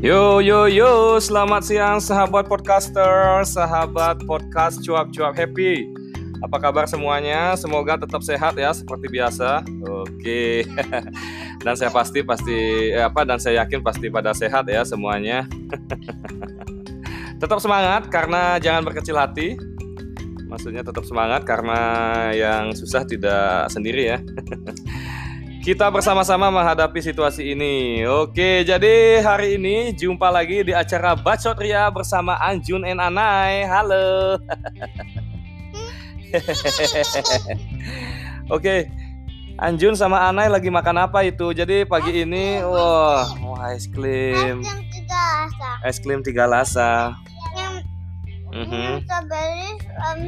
Yo yo yo, selamat siang sahabat podcaster, sahabat podcast cuap-cuap happy. Apa kabar semuanya? Semoga tetap sehat ya seperti biasa. Oke. Dan saya pasti pasti eh, apa dan saya yakin pasti pada sehat ya semuanya. tetap semangat karena jangan berkecil hati. Maksudnya tetap semangat karena yang susah tidak sendiri ya. Kita bersama-sama menghadapi situasi ini. Oke, jadi hari ini jumpa lagi di acara Bacot Ria bersama Anjun and Anai. Halo. Oke, Anjun sama Anai lagi makan apa itu? Jadi pagi ini, wah, wah es krim. Es krim tiga rasa. Es krim tiga rasa. Yang Mhm. yang strawberry um,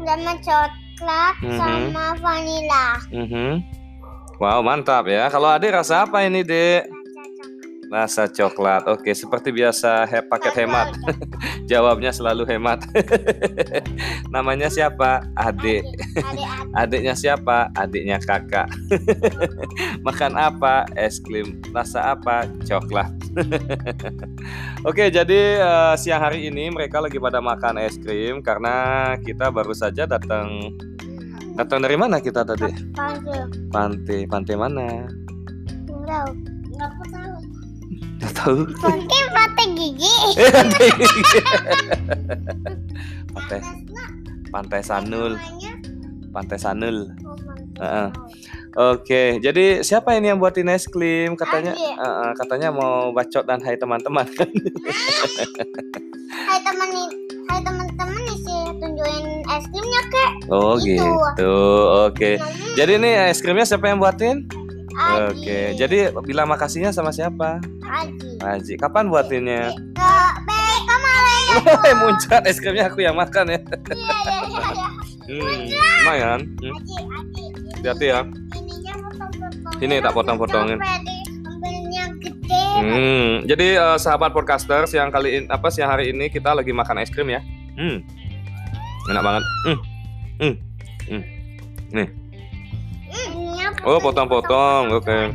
sama coklat Mhm. sama vanila. Mhm. Wow, mantap ya. Kalau Ade rasa apa ini, Dek? Rasa coklat. Oke, seperti biasa he paket hemat. Jawabnya selalu hemat. Namanya siapa? Adik. Adiknya siapa? Adiknya kakak. Makan apa? Es krim. Rasa apa? Coklat. Oke, jadi eh, siang hari ini mereka lagi pada makan es krim karena kita baru saja datang datang dari mana kita tadi? Panggil. Pantai, pantai mana? Enggak. Enggak tahu. Gak tahu. Mungkin pantai gigi. pantai, pantai Sanul, pantai Sanul. oh, pantai. Heeh. Oke, jadi siapa ini yang buatin es krim? Katanya, eh, eh, katanya mau bacot dan hai teman-teman. Hai teman Hai teman-teman isi tunjukin es krimnya. Oh Gitu. gitu. Oke. Namanya Jadi ini es krimnya siapa yang buatin? Aji. Oke. Jadi bilang makasihnya sama siapa? Aji. Aji. Kapan buatinnya? Woi, muncat es krimnya aku yang makan ya. Iya, iya, iya, iya. Hmm, lumayan. Hmm, hati-hati ya. Ini tak potong-potongin. Hmm, jadi eh, sahabat podcaster siang kali ini apa siang hari ini kita lagi makan es krim ya. Hmm. Enak banget. Hmm. Hmm. Hmm. Nih. Oh, potong-potong. Oke.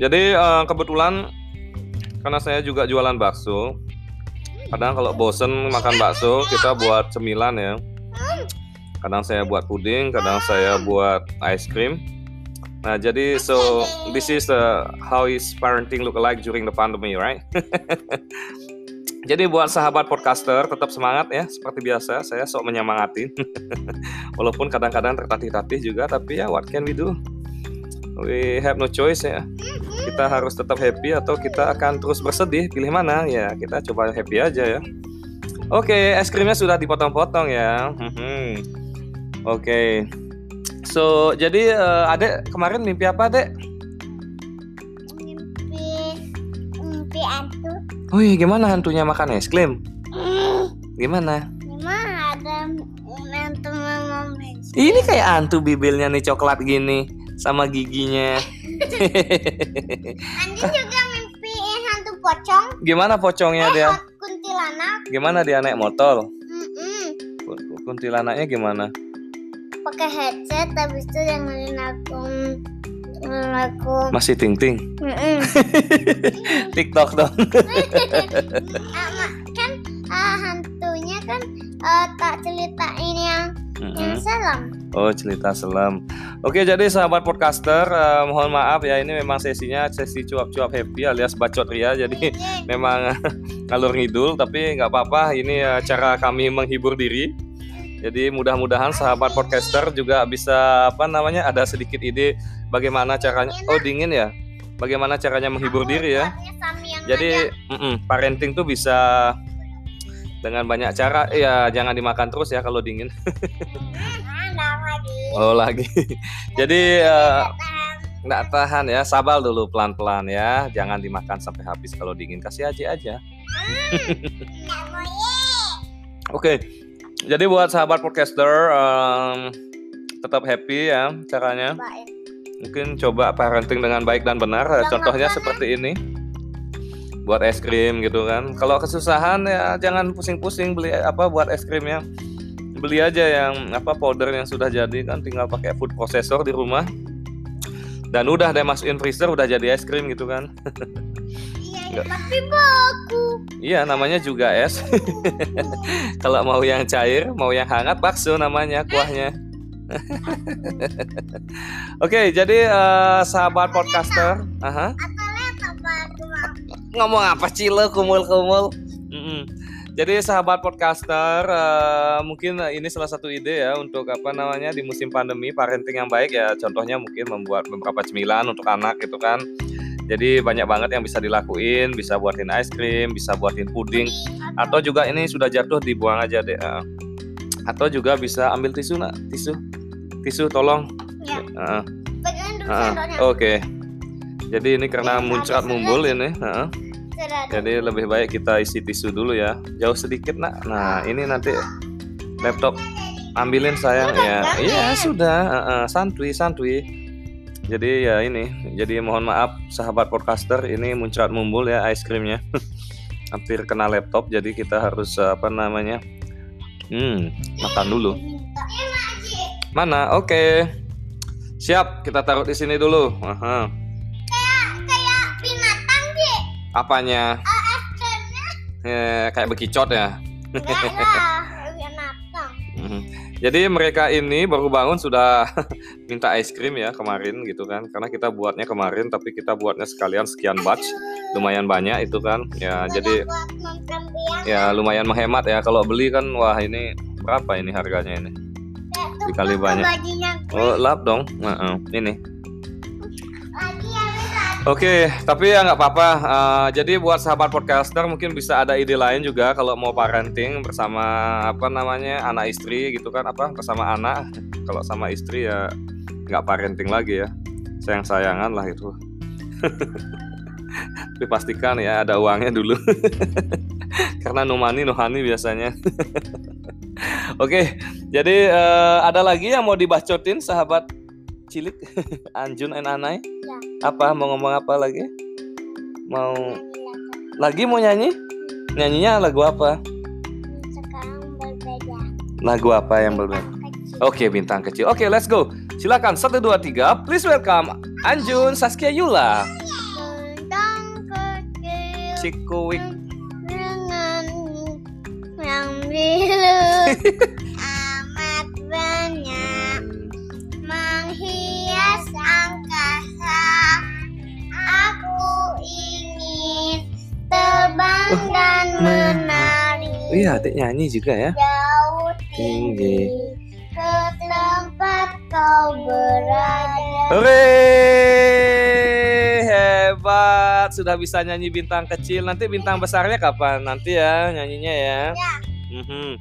Jadi eh, kebetulan karena saya juga jualan bakso. Kadang kalau bosen makan bakso, kita buat cemilan ya. Kadang saya buat puding, kadang saya buat ice cream. Nah, jadi so this is the how is parenting look like during the pandemic, right? Jadi buat sahabat podcaster tetap semangat ya seperti biasa. Saya sok menyemangatin walaupun kadang-kadang tertatih-tatih juga tapi ya what can we do? We have no choice ya. Kita harus tetap happy atau kita akan terus bersedih pilih mana? Ya kita coba happy aja ya. Oke es krimnya sudah dipotong-potong ya. Mhm. oke. So jadi eh, adek kemarin mimpi apa adek oh iya gimana hantunya makan es krim gimana Gimana ada hantu mama ini kayak hantu bibirnya nih coklat gini sama giginya Andi juga mimpiin hantu pocong. gimana pocongnya Eh, dia kuntilanak. gimana dia naik motor Mm-mm. Kun- kuntilanaknya gimana Pakai headset habis itu yang ngeliatin aku aku. masih ting ting Mm-mm. tiktok dong. Kan ah, hantunya kan ah, tak ceritain yang yang Mm-mm. selam. oh cerita selam. Oke jadi sahabat podcaster eh, mohon maaf ya ini memang sesinya sesi cuap-cuap happy alias bacot ria jadi Ini memang ngalur ngidul tapi nggak apa-apa ini eh, cara kami menghibur diri. Jadi mudah-mudahan sahabat podcaster juga bisa apa namanya ada sedikit ide bagaimana caranya. Oh dingin ya bagaimana caranya menghibur diri ya. Jadi mm-mm, parenting tuh bisa dengan banyak cara. Ya jangan dimakan terus ya kalau dingin. Oh lagi. Jadi eh, nggak tahan ya sabar dulu pelan-pelan ya. Jangan dimakan sampai habis. Kalau dingin kasih aja aja. Ye. Oke, jadi buat sahabat podcaster em, tetap happy ya caranya. Mungkin coba parenting dengan baik dan benar. Eh, Contohnya seperti ini. Buat es krim gitu kan. Kalau kesusahan ya jangan pusing-pusing beli apa buat es krimnya. Beli aja yang apa powder yang sudah jadi kan tinggal pakai food processor di rumah. Dan udah deh masukin freezer udah jadi es krim gitu kan. Iya Nggak. Tapi baku. Iya, namanya juga es. Kalau mau yang cair, mau yang hangat, bakso namanya kuahnya. Oke, jadi eh, sahabat podcaster, apa aku mau. ngomong apa cile kumul-kumul. Mm-mm. Jadi sahabat podcaster, eh, mungkin ini salah satu ide ya untuk apa namanya di musim pandemi parenting yang baik ya. Contohnya mungkin membuat beberapa cemilan untuk anak gitu kan. Jadi banyak banget yang bisa dilakuin, bisa buatin es krim, bisa buatin puding, atau juga ini sudah jatuh dibuang aja deh. eh. Atau juga bisa ambil tisu nak, tisu, tisu tolong. Ya. Eh, sendoknya. Oke. Jadi ini karena Ini muncrat mumbul ini. ada. Jadi lebih baik kita isi tisu dulu ya. Jauh sedikit nak. Nah ini nanti laptop ambilin sayang ya. jangan. Iya sudah. eh, eh, santuy santuy. Jadi ya ini. Jadi mohon maaf sahabat podcaster ini muncrat mumbul ya es krimnya. Hampir kena laptop. Jadi kita harus apa namanya? Hmm makan dulu. Mana? Oke. Siap kita taruh di sini dulu. Aha. Kayak kayak binatang sih. Apanya? Krimnya Eh, kayak bekicot ya. enggak lah. Binatang. Mhm. Jadi mereka ini baru bangun sudah minta es krim ya kemarin gitu kan karena kita buatnya kemarin tapi kita buatnya sekalian sekian batch lumayan banyak itu kan ya jadi ya lumayan menghemat ya kalau beli kan wah ini berapa ini harganya ini Dikali banyak. Oh lap dong Nah, eh, ini ya. Oke, tapi ya nggak apa-apa. Eh, jadi buat sahabat podcaster mungkin bisa ada ide lain juga kalau mau parenting bersama apa namanya anak istri gitu kan apa bersama anak. Kalau sama istri ya nggak parenting lagi ya, sayang-sayangan lah itu. tapi pastikan ya ada uangnya dulu. Karena no honey biasanya. Oke, jadi eh, ada lagi yang mau dibacotin sahabat cilik Anjun and Anai? Ya. Apa mau ngomong apa lagi? Mau lagi mau nyanyi? Nyanyinya lagu apa? Lagu apa yang berbeda? Oke, bintang kecil. Oke, let's go. Silakan satu dua tiga. Please welcome Anjun Saskia Yula. Bentang kecil Cikuwik. dengan yang biru Iya, adik nyanyi juga ya. jauh Tinggi. tinggi ke tempat kau berada. Hore! Hebat, sudah bisa nyanyi bintang kecil. Nanti bintang besarnya kapan? Nanti ya nyanyinya ya. Ya. Mhm.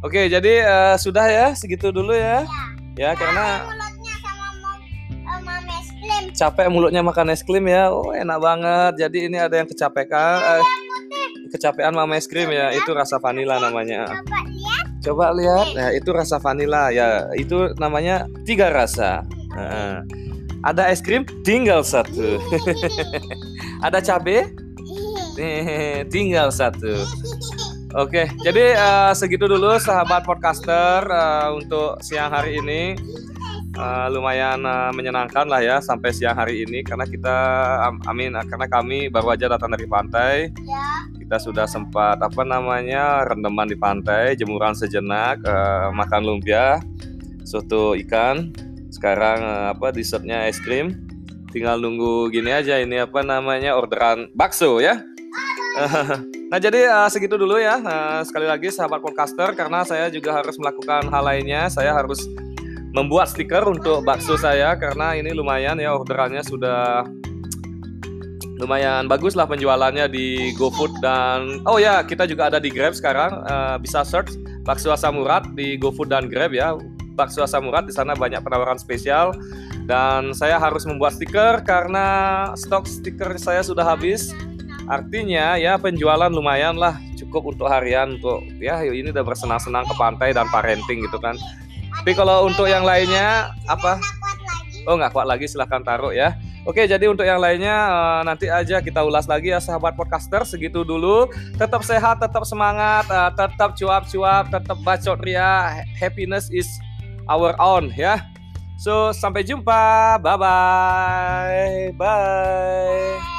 Oke, jadi eh, sudah ya segitu dulu ya. Ya, karena mulutnya sama mom, eh, capek mulutnya makan es krim ya. Oh, enak banget. Jadi ini ada yang kecapekan. Kecapean mama es krim ya. Itu rasa vanila namanya. Coba lihat. Coba lihat. Nah, itu rasa vanila ya. Itu namanya tiga rasa. Ada es krim tinggal satu. ada cabe Eh, tinggal satu. Oke, jadi eh, segitu dulu sahabat podcaster eh, untuk siang hari ini. Eh, lumayan eh, menyenangkan lah ya sampai siang hari ini karena kita am- amin karena kami baru aja datang dari pantai. Ya. Kita sudah sempat apa namanya rendeman di pantai, jemuran sejenak, eh, makan lumpia, soto ikan. Sekarang eh, apa dessertnya es krim. Tinggal nunggu gini aja ini apa namanya orderan bakso ya. Nah jadi eh, segitu dulu ya Eh, sekali lagi sahabat podcaster karena saya juga harus melakukan hal lainnya saya harus membuat stiker untuk bakso saya karena ini lumayan ya orderannya sudah lumayan bagus lah penjualannya di GoFood dan oh ya kita juga ada di Grab sekarang Eh, bisa search bakso asam urat di GoFood dan Grab ya bakso asam urat di sana banyak penawaran spesial dan saya harus membuat stiker karena stok stiker saya sudah habis Artinya ya penjualan lumayan lah cukup untuk harian untuk ya ini udah bersenang-senang ke pantai dan parenting gitu kan. Tapi kalau untuk yang lainnya apa? Oh nggak kuat lagi silahkan taruh ya. Oke jadi untuk yang lainnya eh, nanti aja kita ulas lagi ya sahabat podcaster segitu dulu. Tetap sehat, tetap semangat, eh, tetap cuap-cuap, tetap bacot ria. Happiness is our own ya. So sampai jumpa, bye bye, bye. Bye.